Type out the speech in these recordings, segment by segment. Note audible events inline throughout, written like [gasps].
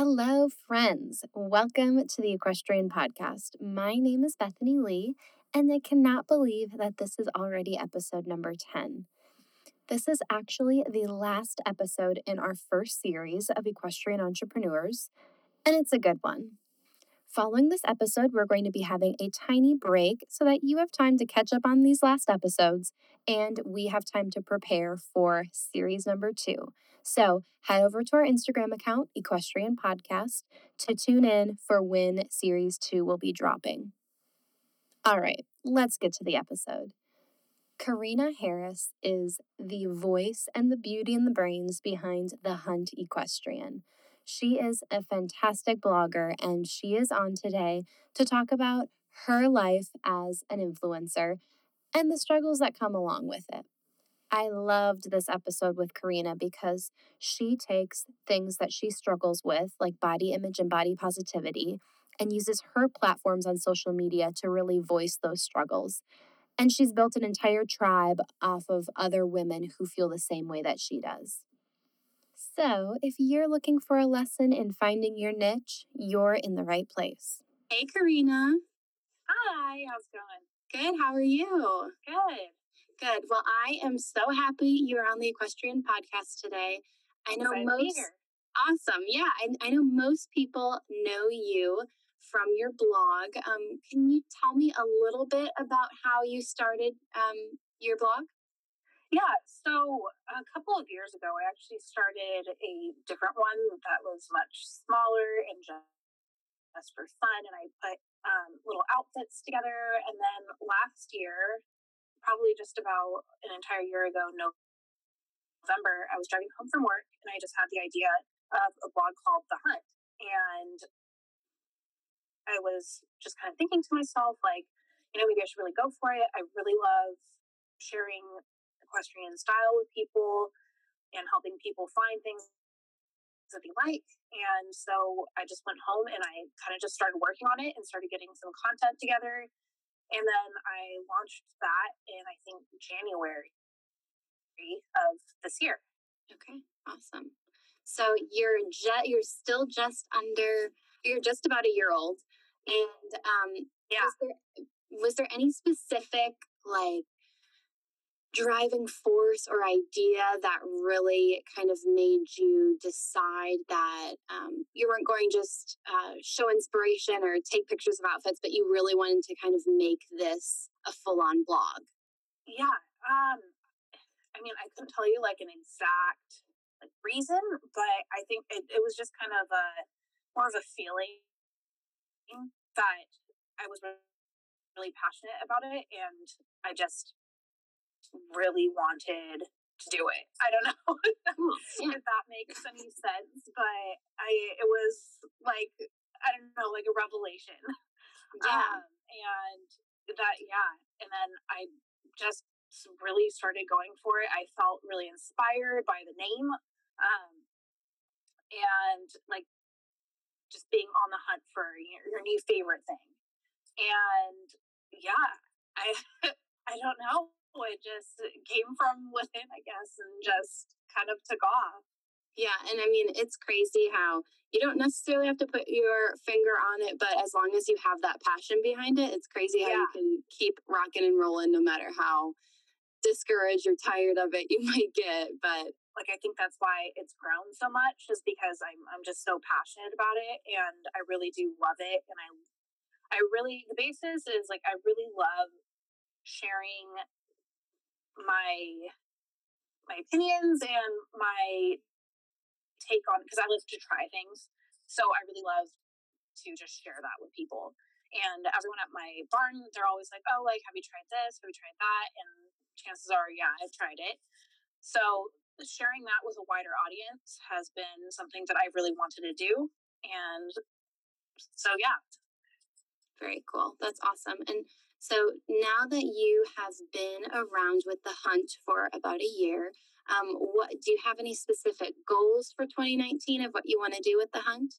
Hello, friends. Welcome to the Equestrian Podcast. My name is Bethany Lee, and I cannot believe that this is already episode number 10. This is actually the last episode in our first series of Equestrian Entrepreneurs, and it's a good one. Following this episode, we're going to be having a tiny break so that you have time to catch up on these last episodes and we have time to prepare for series number two. So head over to our Instagram account, Equestrian Podcast, to tune in for when series two will be dropping. All right, let's get to the episode. Karina Harris is the voice and the beauty and the brains behind The Hunt Equestrian. She is a fantastic blogger and she is on today to talk about her life as an influencer and the struggles that come along with it. I loved this episode with Karina because she takes things that she struggles with, like body image and body positivity, and uses her platforms on social media to really voice those struggles. And she's built an entire tribe off of other women who feel the same way that she does. So, if you're looking for a lesson in finding your niche, you're in the right place. Hey, Karina. Hi, how's it going? Good. How are you? Good. Good. Well, I am so happy you're on the Equestrian podcast today. I know most. Awesome. Yeah, I, I know most people know you from your blog. Um, can you tell me a little bit about how you started um, your blog? Yeah, so a couple of years ago, I actually started a different one that was much smaller and just for fun. And I put um, little outfits together. And then last year, probably just about an entire year ago, November, I was driving home from work and I just had the idea of a blog called The Hunt. And I was just kind of thinking to myself, like, you know, maybe I should really go for it. I really love sharing equestrian style with people and helping people find things that they like. And so I just went home and I kind of just started working on it and started getting some content together. And then I launched that in, I think, January of this year. Okay, awesome. So you're just you're still just under you're just about a year old, and um, yeah. Was there, was there any specific like driving force or idea that really kind of made you decide that um, you weren't going just uh, show inspiration or take pictures of outfits, but you really wanted to kind of make this a full on blog? Yeah. Um, I mean, I couldn't tell you like an exact like reason, but I think it, it was just kind of a more of a feeling that I was really passionate about it, and I just really wanted to do it. [laughs] I don't know [laughs] if that makes any sense, but I it was like I don't know, like a revelation. [laughs] Yeah. Um, and that yeah, and then I just really started going for it. I felt really inspired by the name. Um, and like just being on the hunt for your, your new favorite thing. And yeah, I I don't know it just came from within, I guess, and just kind of took off. Yeah, and I mean, it's crazy how you don't necessarily have to put your finger on it, but as long as you have that passion behind it, it's crazy how yeah. you can keep rocking and rolling no matter how discouraged or tired of it [laughs] you might get. But like, I think that's why it's grown so much, is because I'm I'm just so passionate about it, and I really do love it, and I I really the basis is like I really love sharing my my opinions and my take on because I love to try things. So I really love to just share that with people. And everyone at my barn, they're always like, "Oh, like, have you tried this? Have you tried that?" And chances are, yeah, I've tried it. So sharing that with a wider audience has been something that I really wanted to do. And so, yeah. Very cool. That's awesome. And So now that you have been around with the hunt for about a year, um, what do you have any specific goals for 2019 of what you want to do with the hunt?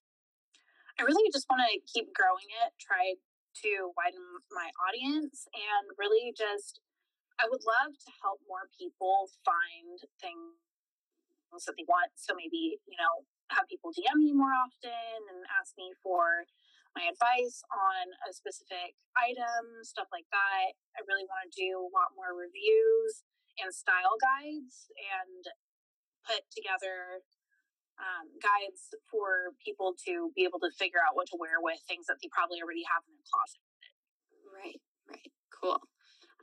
I really just want to keep growing it, try to widen my audience, and really just, I would love to help more people find things that they want. So maybe, you know, have people DM me more often and ask me for my advice on a specific item, stuff like that. I really want to do a lot more reviews and style guides and put together um, guides for people to be able to figure out what to wear with things that they probably already have in their closet. Right, right. Cool.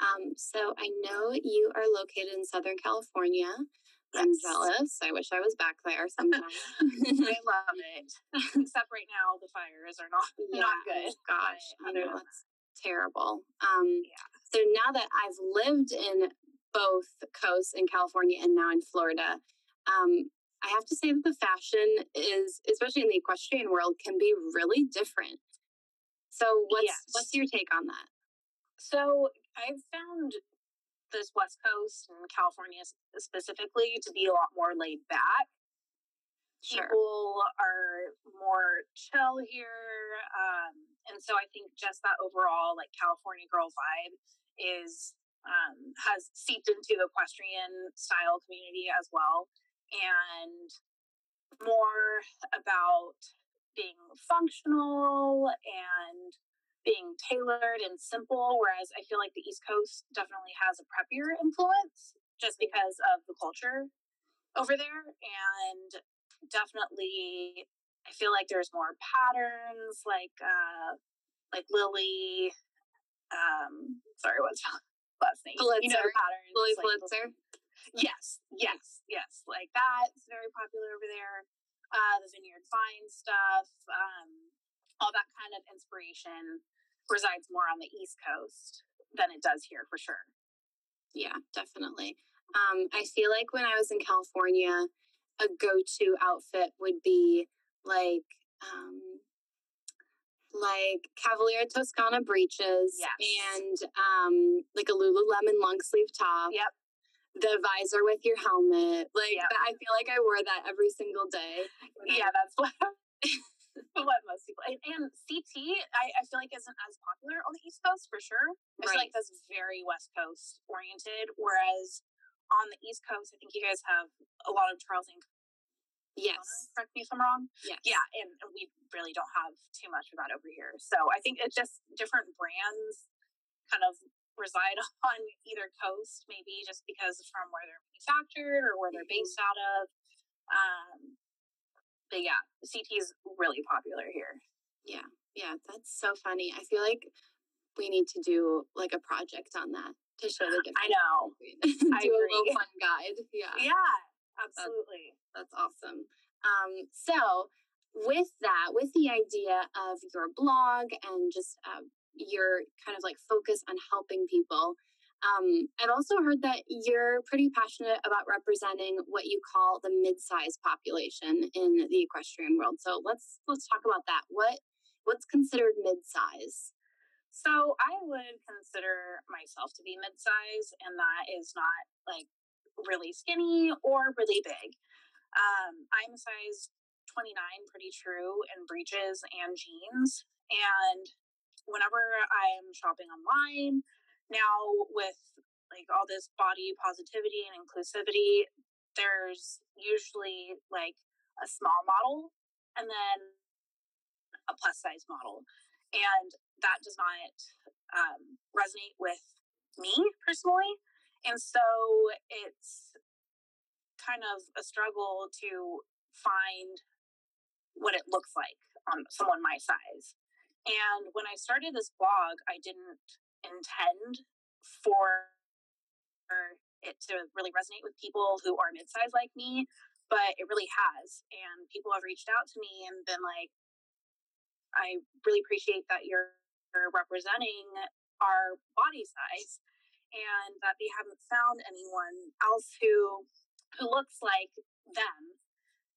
Um, so I know you are located in Southern California. I'm jealous. I wish I was back there [laughs] sometime. I love it. [laughs] Except right now, the fires are not [laughs] yeah, not good. Gosh, know it's terrible. Um, yeah. So now that I've lived in both coasts in California and now in Florida, um, I have to say that the fashion is, especially in the equestrian world, can be really different. So, what's yes. what's your take on that? So, I've found this West Coast and California specifically to be a lot more laid back. Sure. People are more chill here. Um, and so I think just that overall like California girl vibe is um, has seeped into the equestrian style community as well. And more about being functional and being tailored and simple, whereas I feel like the East Coast definitely has a preppier influence just because of the culture over there. And definitely, I feel like there's more patterns, like uh, like Lily. Um, sorry, what's [laughs] last name? Pulitzer. You know patterns. Lily like, Pulitzer. Yes, yes, yes. Like that's very popular over there. Uh, the Vineyard Vines stuff, um, all that kind of inspiration resides more on the East Coast than it does here for sure. Yeah, definitely. Um, I feel like when I was in California, a go-to outfit would be like um, like Cavalleria Toscana breeches yes. and um, like a Lululemon long sleeve top. Yep. The visor with your helmet. Like yep. I feel like I wore that every single day. Yeah, that's [laughs] what [laughs] what most people and, and CT I, I, feel like isn't as popular on the East Coast for sure. I right. feel like that's very West Coast oriented, whereas on the East Coast, I think you guys have a lot of Charles and Yes. Correct me if I'm wrong. Yes. Yeah, and we really don't have too much of that over here. So I think it's just different brands kind of reside [laughs] on either coast, maybe just because from where they're manufactured or where they're based mm-hmm. out of. Um, but yeah, CT is really popular here. Yeah, yeah, that's so funny. I feel like we need to do like a project on that to show the [gasps] difference. [laughs] [laughs] I know. do I a little fun guide. Yeah. Yeah, absolutely. That's, that's awesome. Um, so with that, with the idea of your blog and just uh, your kind of like focus on helping people, um, I've also heard that you're pretty passionate about representing what you call the mid-sized population in the equestrian world. So let's let's talk about that. What what's considered mid-size? So I would consider myself to be mid-size, and that is not like really skinny or really big. Um, I'm size 29, pretty true, in breeches and jeans. And whenever I'm shopping online, now with like all this body positivity and inclusivity there's usually like a small model and then a plus size model. And that does not um, resonate with me personally. And so it's kind of a struggle to find what it looks like on someone my size. And when i started this blog i didn't intend for it to really resonate with people who are mid-sized like me but it really has and people have reached out to me and been like i really appreciate that you're representing our body size and that they haven't found anyone else who who looks like them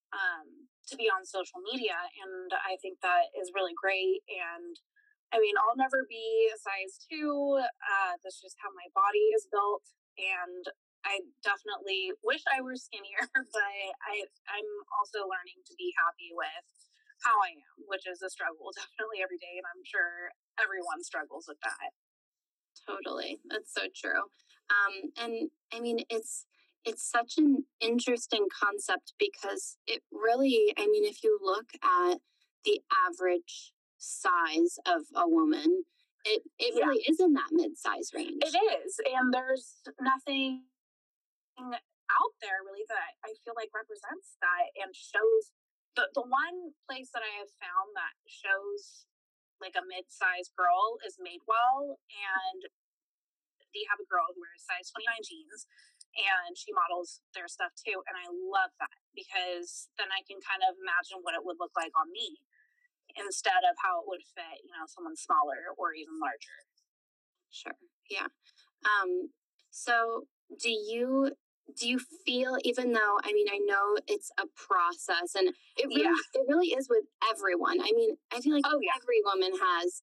um, to be on social media and i think that is really great and I mean, I'll never be a size two. Uh, that's just how my body is built. And I definitely wish I were skinnier, [laughs] but I, I'm also learning to be happy with how I am, which is a struggle [laughs] definitely every day. And I'm sure everyone struggles with that. Totally. That's so true. Um, and I mean, it's, it's such an interesting concept because it really, I mean, if you look at the average size of a woman, it, it yeah. really is in that mid size range. It is. And there's nothing out there really that I feel like represents that and shows the, the one place that I have found that shows like a mid sized girl is Madewell. And they have a girl who wears size 29 jeans and she models their stuff too. And I love that because then I can kind of imagine what it would look like on me instead of how it would fit, you know, someone smaller or even larger. Sure. Yeah. Um, so do you do you feel even though I mean I know it's a process and it really yeah. it really is with everyone. I mean, I feel like oh, yeah. every woman has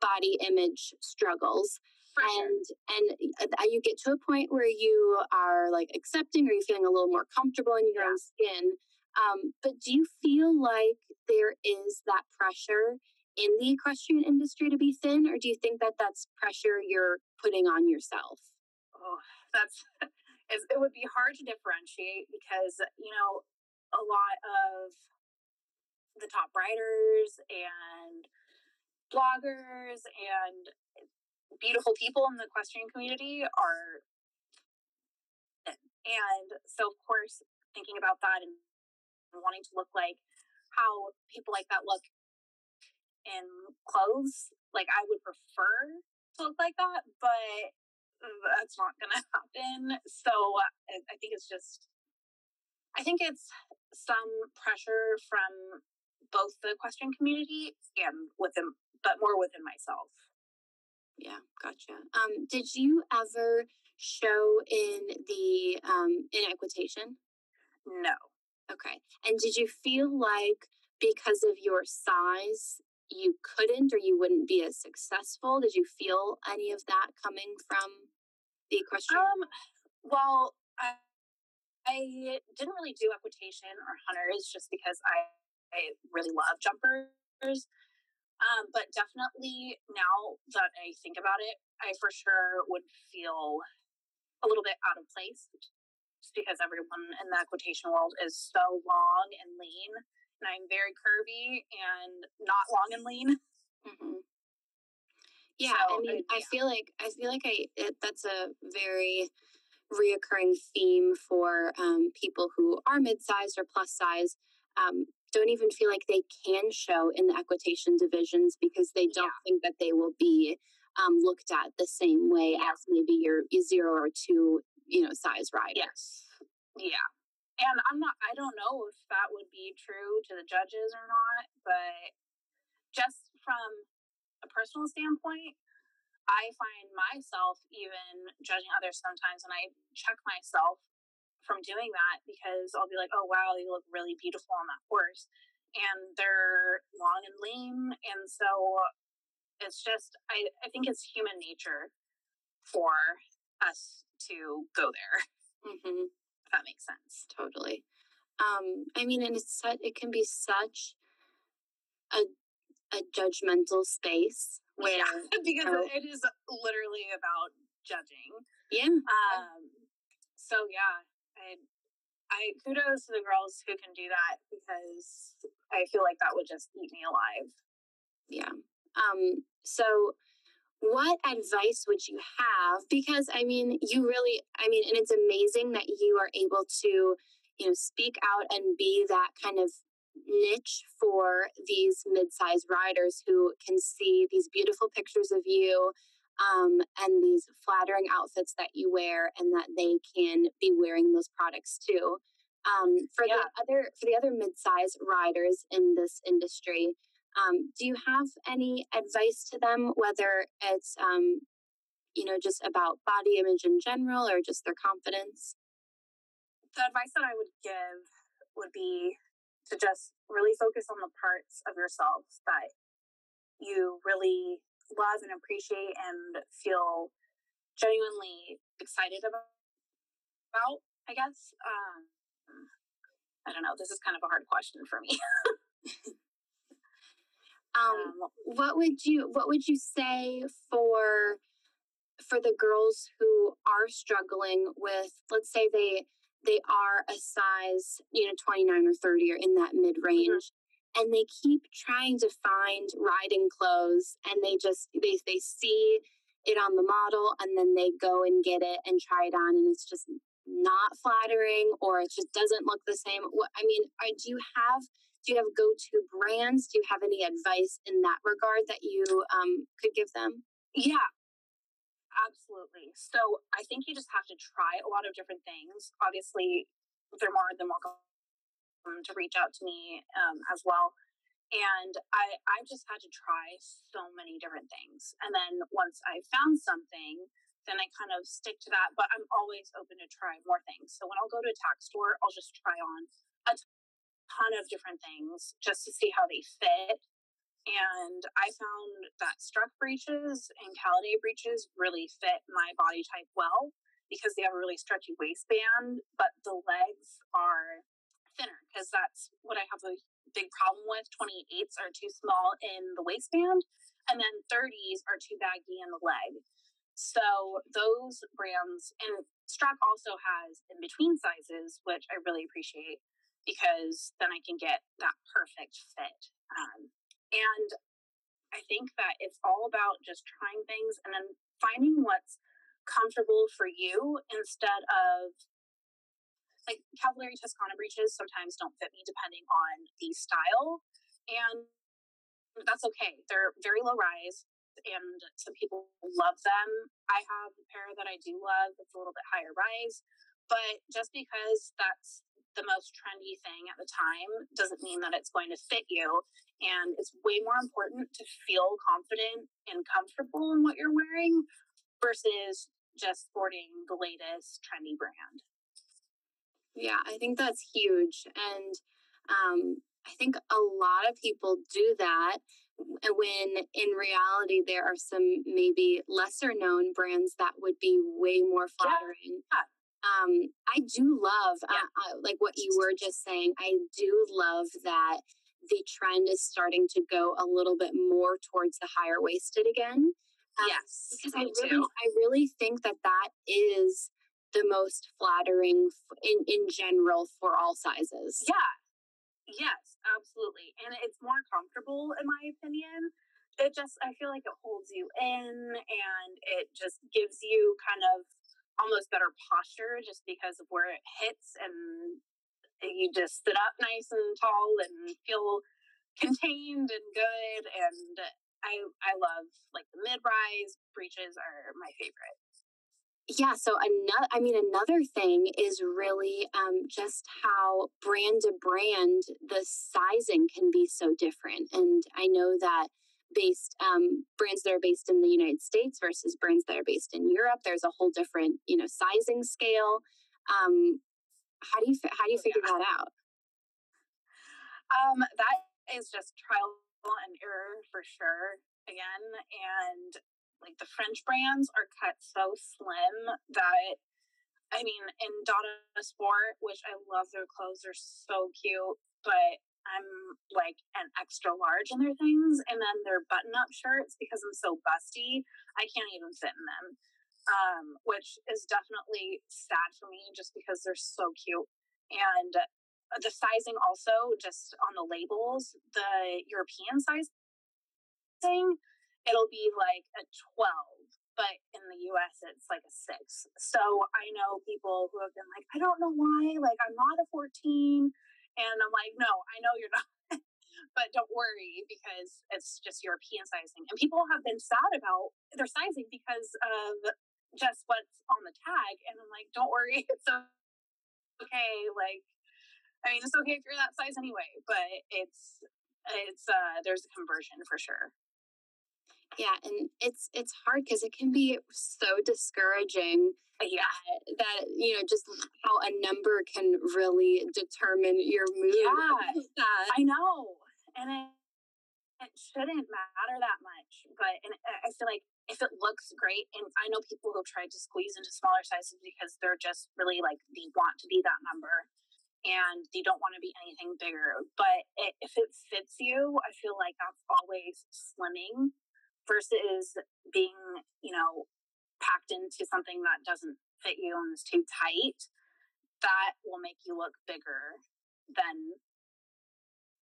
body image struggles. For and sure. and uh, you get to a point where you are like accepting or you're feeling a little more comfortable in your yeah. own skin um, but do you feel like there is that pressure in the equestrian industry to be thin, or do you think that that's pressure you're putting on yourself? Oh, that's [laughs] it would be hard to differentiate because you know a lot of the top writers and bloggers and beautiful people in the equestrian community are and so of course thinking about that and wanting to look like how people like that look in clothes. Like I would prefer to look like that, but that's not going [laughs] to happen. So I think it's just, I think it's some pressure from both the equestrian community and within, but more within myself. Yeah, gotcha. Um, did you ever show in the um, in equitation? No. Okay. And did you feel like because of your size, you couldn't or you wouldn't be as successful? Did you feel any of that coming from the equestrian? Um, well, I, I didn't really do equitation or hunters just because I, I really love jumpers. Um, but definitely now that I think about it, I for sure would feel a little bit out of place because everyone in the equitation world is so long and lean. And I'm very curvy and not long and lean. Mm-hmm. Yeah, so, I mean, uh, yeah. I feel like I feel like I it, that's a very reoccurring theme for um, people who are mid-sized or plus size. Um, don't even feel like they can show in the equitation divisions because they don't yeah. think that they will be um, looked at the same way yeah. as maybe your zero or two you know, size rider. Yes. Yeah. And I'm not, I don't know if that would be true to the judges or not, but just from a personal standpoint, I find myself even judging others sometimes, and I check myself from doing that because I'll be like, oh, wow, you look really beautiful on that horse. And they're long and lean. And so it's just, I, I think it's human nature for us to go there. Mm-hmm. That makes sense. Totally. Um, I mean, and it's such, it can be such a a judgmental space [laughs] where yeah, [laughs] because you know, it is literally about judging. Yeah. Um. So yeah, I I kudos to the girls who can do that because I feel like that would just eat me alive. Yeah. Um. So what advice would you have because i mean you really i mean and it's amazing that you are able to you know speak out and be that kind of niche for these mid-sized riders who can see these beautiful pictures of you um, and these flattering outfits that you wear and that they can be wearing those products too um, for yeah. the other for the other mid-sized riders in this industry um, do you have any advice to them, whether it's, um, you know, just about body image in general or just their confidence? The advice that I would give would be to just really focus on the parts of yourself that you really love and appreciate and feel genuinely excited about, I guess. Um, I don't know. This is kind of a hard question for me. [laughs] um, what would you What would you say for for the girls who are struggling with, let's say they they are a size, you know, 29 or 30 or in that mid range. Mm-hmm and they keep trying to find riding clothes and they just they they see it on the model and then they go and get it and try it on and it's just not flattering or it just doesn't look the same what i mean are, do you have do you have go-to brands do you have any advice in that regard that you um, could give them yeah absolutely so i think you just have to try a lot of different things obviously they're more than welcome to reach out to me um, as well. And I, I just had to try so many different things. And then once I found something, then I kind of stick to that. But I'm always open to try more things. So when I'll go to a tack store, I'll just try on ton of different things just to see how they fit. And I found that struck breeches and Callidae breeches really fit my body type well because they have a really stretchy waistband, but the legs are thinner because that's what I have a big problem with. 28s are too small in the waistband, and then 30s are too baggy in the leg. So those brands, and Struck also has in between sizes, which I really appreciate because then I can get that perfect fit. Um, and I think that it's all about just trying things and then finding what's comfortable for you instead of like Cavalleria Toscana breeches sometimes don't fit me depending on the style. And that's okay. They're very low rise and some people love them. I have a pair that I do love that's a little bit higher rise, but just because that's the most trendy thing at the time doesn't mean that it's going to fit you. And it's way more important to feel confident and comfortable in what you're wearing versus just sporting the latest trendy brand. Yeah, I think that's huge. And um, I think a lot of people do that when in reality there are some maybe lesser known brands that would be way more flattering. Yeah. Um, I do love, uh, yeah. uh, like what you were just saying, I do love that the trend is starting to go a little bit more towards the higher waisted again. Um, yes, because I really, too. I really think that that is the most flattering in, in general for all sizes. Yeah. Yes, absolutely. And it's more comfortable in my opinion. It just I feel like it holds you in and it just gives you kind of almost better posture just because of where it hits and you just sit up nice and tall and feel contained and good and I I love like the mid rise breeches are my favorite. Yeah so another i mean another thing is really um, just how brand to brand the sizing can be so different and i know that based um, brands that are based in the united states versus brands that are based in europe there's a whole different you know sizing scale um, how do you how do you figure yeah. that out um, that is just trial and error for sure again and like the French brands are cut so slim that I mean, in Dada Sport, which I love their clothes, they're so cute, but I'm like an extra large in their things. And then their button up shirts, because I'm so busty, I can't even fit in them, um, which is definitely sad for me just because they're so cute. And the sizing also, just on the labels, the European size thing it'll be like a 12 but in the US it's like a 6. So I know people who have been like I don't know why like I'm not a 14 and I'm like no, I know you're [laughs] not. but don't worry because it's just European sizing. And people have been sad about their sizing because of just what's on the tag and I'm like don't worry, [laughs] it's okay like I mean, it's okay if you're that size anyway, but it's it's uh there's a conversion for sure. Yeah, and it's it's hard because it can be so discouraging. Yeah, that, that you know just how a number can really determine your mood. Yeah, [laughs] I know, and it shouldn't matter that much. But and I feel like if it looks great, and I know people who've tried to squeeze into smaller sizes because they're just really like they want to be that number and they don't want to be anything bigger. But it, if it fits you, I feel like that's always slimming versus being, you know, packed into something that doesn't fit you and is too tight. That will make you look bigger than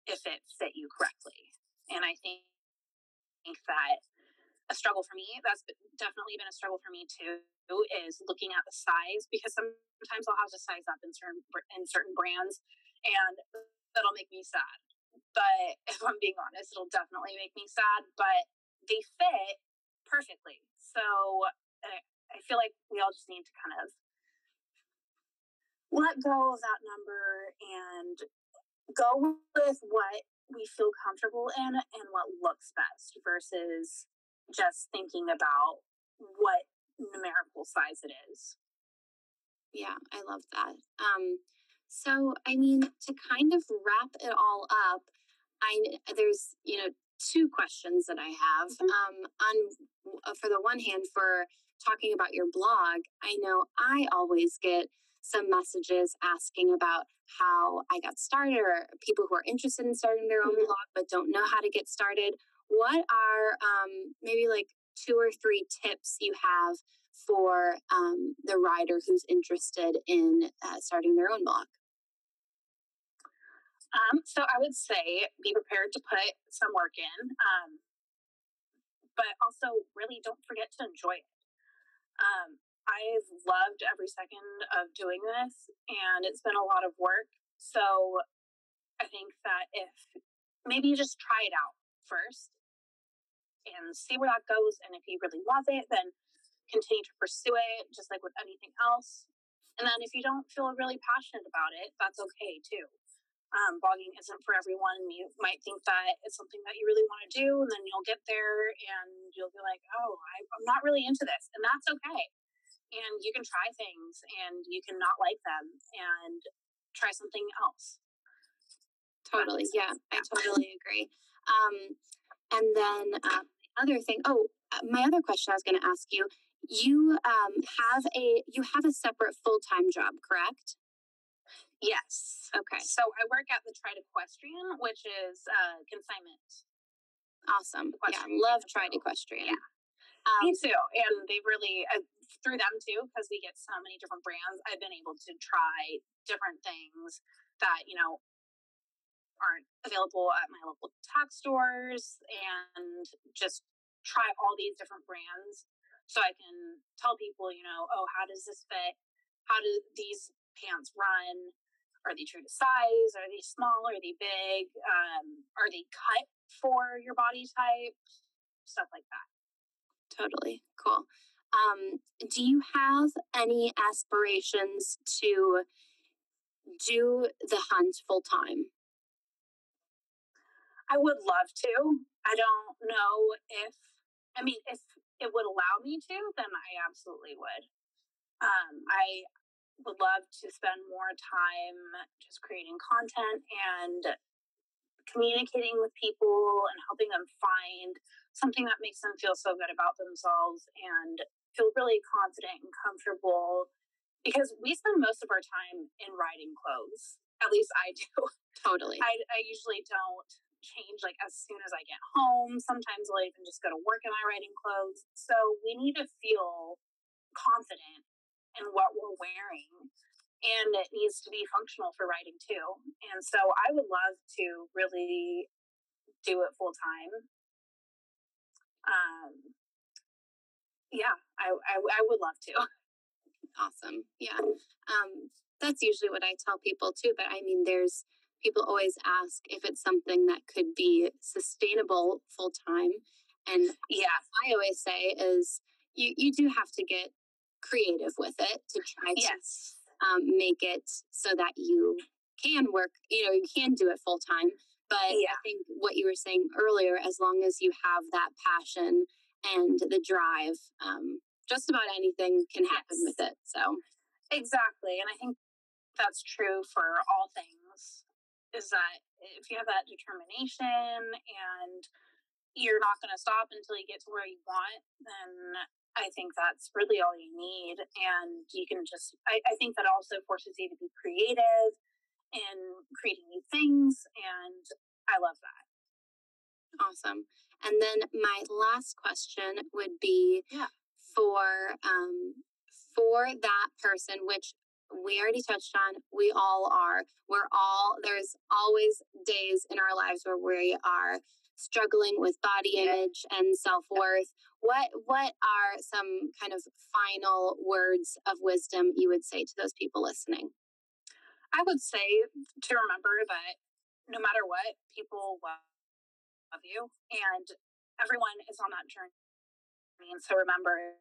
if it fit you correctly. And I think, think that a struggle for me, that's definitely been a struggle for me too, is looking at the size because sometimes I'll have to size up in certain in certain brands and that'll make me sad. But [laughs] if I'm being honest, it'll definitely make me sad, but they fit perfectly. So I feel like we all just need to kind of let go of that number and go with what we feel comfortable in and what looks best versus just thinking about what numerical size it is. Yeah, I love that. Um, so, I mean, to kind of wrap it all up, I there's you know two questions that I have. Mm-hmm. Um, on uh, for the one hand, for talking about your blog, I know I always get some messages asking about how I got started or people who are interested in starting their own mm-hmm. blog but don't know how to get started. What are um, maybe like two or three tips you have for um, the writer who's interested in uh, starting their own blog? Um, so I would say be prepared to put some work in, um, but also really don't forget to enjoy it. Um, I've loved every second of doing this, and it's been a lot of work. So I think that if maybe you just try it out first and see where that goes. And if you really love it, then continue to pursue it, just like with anything else. And then if you don't feel really passionate about it, that's okay too. Um, blogging isn't for everyone. You might think that it's something that you really want to do, and then you'll get there and you'll be like, oh, I, I'm not really into this. And that's okay and you can try things and you can not like them and try something else totally yeah, i totally agree um, and then uh, the other thing oh uh, my other question i was going to ask you you um, have a you have a separate full-time job correct yes okay so i work at the Trite Equestrian which is uh, consignment awesome yeah love Trite Equestrian yeah um, Me too. And they really, uh, through them too, because we get so many different brands, I've been able to try different things that, you know, aren't available at my local tack stores and just try all these different brands so I can tell people, you know, oh, how does this fit? How do these pants run? Are they true to size? Are they small? Are they big? Um, are they cut for your body type? Stuff like that. Totally. Cool. Um, do you have any aspirations to do the hunt full time? I would love to. I don't know if, I mean, if it would allow me to, then I absolutely would. Um, I would love to spend more time just creating content and communicating with people and helping them find something that makes them feel so good about themselves and feel really confident and comfortable because we spend most of our time in riding clothes. At least I do. [laughs] Totally. I, I usually don't change like as soon as I get home. Sometimes I'll even just go to work in my riding clothes. So we need to feel confident in what we're wearing and it needs to be functional for riding too. And so I would love to really do it full time. Um, yeah, I, I, I would love to. [laughs] Awesome. Yeah. Um, that's usually what I tell people too. But I mean, there's people always ask if it's something that could be sustainable full time. And yeah, I always say is you, you do have to get creative with it to try to yes um, make it so that you can work, you know, you can do it full time. But yeah. I think what you were saying earlier, as long as you have that passion and the drive, um, just about anything can happen yes. with it. So, exactly. And I think that's true for all things is that if you have that determination and you're not going to stop until you get to where you want, then I think that's really all you need. And you can just, I, I think that also forces you to be creative in creating new things. And I love that. Awesome. And then my last question would be yeah. for um, for that person, which we already touched on, we all are. We're all there's always days in our lives where we are struggling with body image and self-worth. What what are some kind of final words of wisdom you would say to those people listening? I would say to remember that no matter what, people love you and everyone is on that journey. And so remember,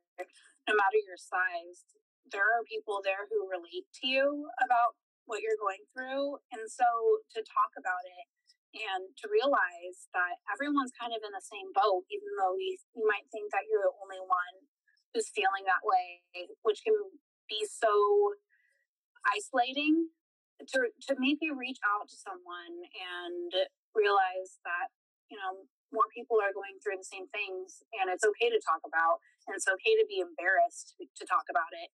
no matter your size, there are people there who relate to you about what you're going through. And so to talk about it and to realize that everyone's kind of in the same boat, even though you, you might think that you're the only one who's feeling that way, which can be so isolating to to maybe reach out to someone and realize that you know more people are going through the same things and it's okay to talk about and it's okay to be embarrassed to, talk about it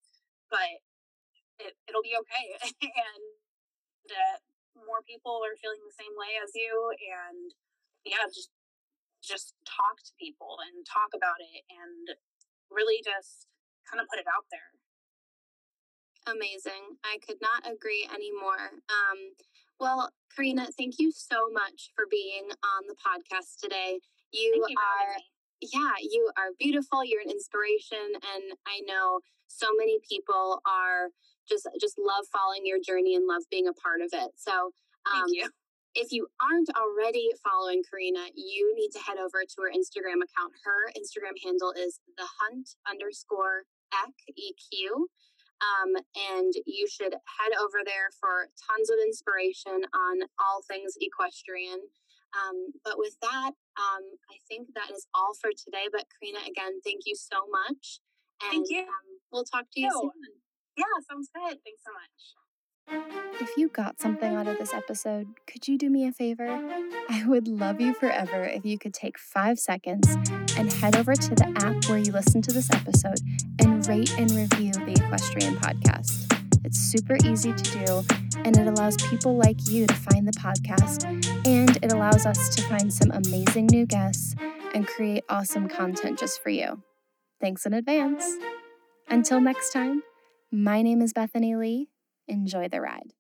but it, it'll be okay. [laughs] And uh, more people are feeling the same way as you and yeah just just talk to people and talk about it and really just kind of put it out there Amazing. I could not agree anymore. Um, well, Karina, thank you so much for being on the podcast today. You, you are, yeah, you are beautiful. You're an inspiration, and I know so many people are just just love following your journey and love being a part of it. So, um, thank you. If you aren't already following Karina, you need to head over to her Instagram account. Her Instagram handle is the hunt underscore EQ. Um, and you should head over there for tons of inspiration on all things equestrian. Um, but with that, um, I think that is all for today. But Karina, again, thank you so much. And, thank you. Um, we'll talk to you soon. Yeah, sounds good. Thanks so much. If you got something out of this episode, could you do me a favor? I would love you forever if you could take five seconds and head over to the app where you listen to this episode and rate and review the Equestrian Podcast. It's super easy to do, and it allows people like you to find the podcast, and it allows us to find some amazing new guests and create awesome content just for you. Thanks in advance. Until next time, my name is Bethany Lee Enjoy the ride.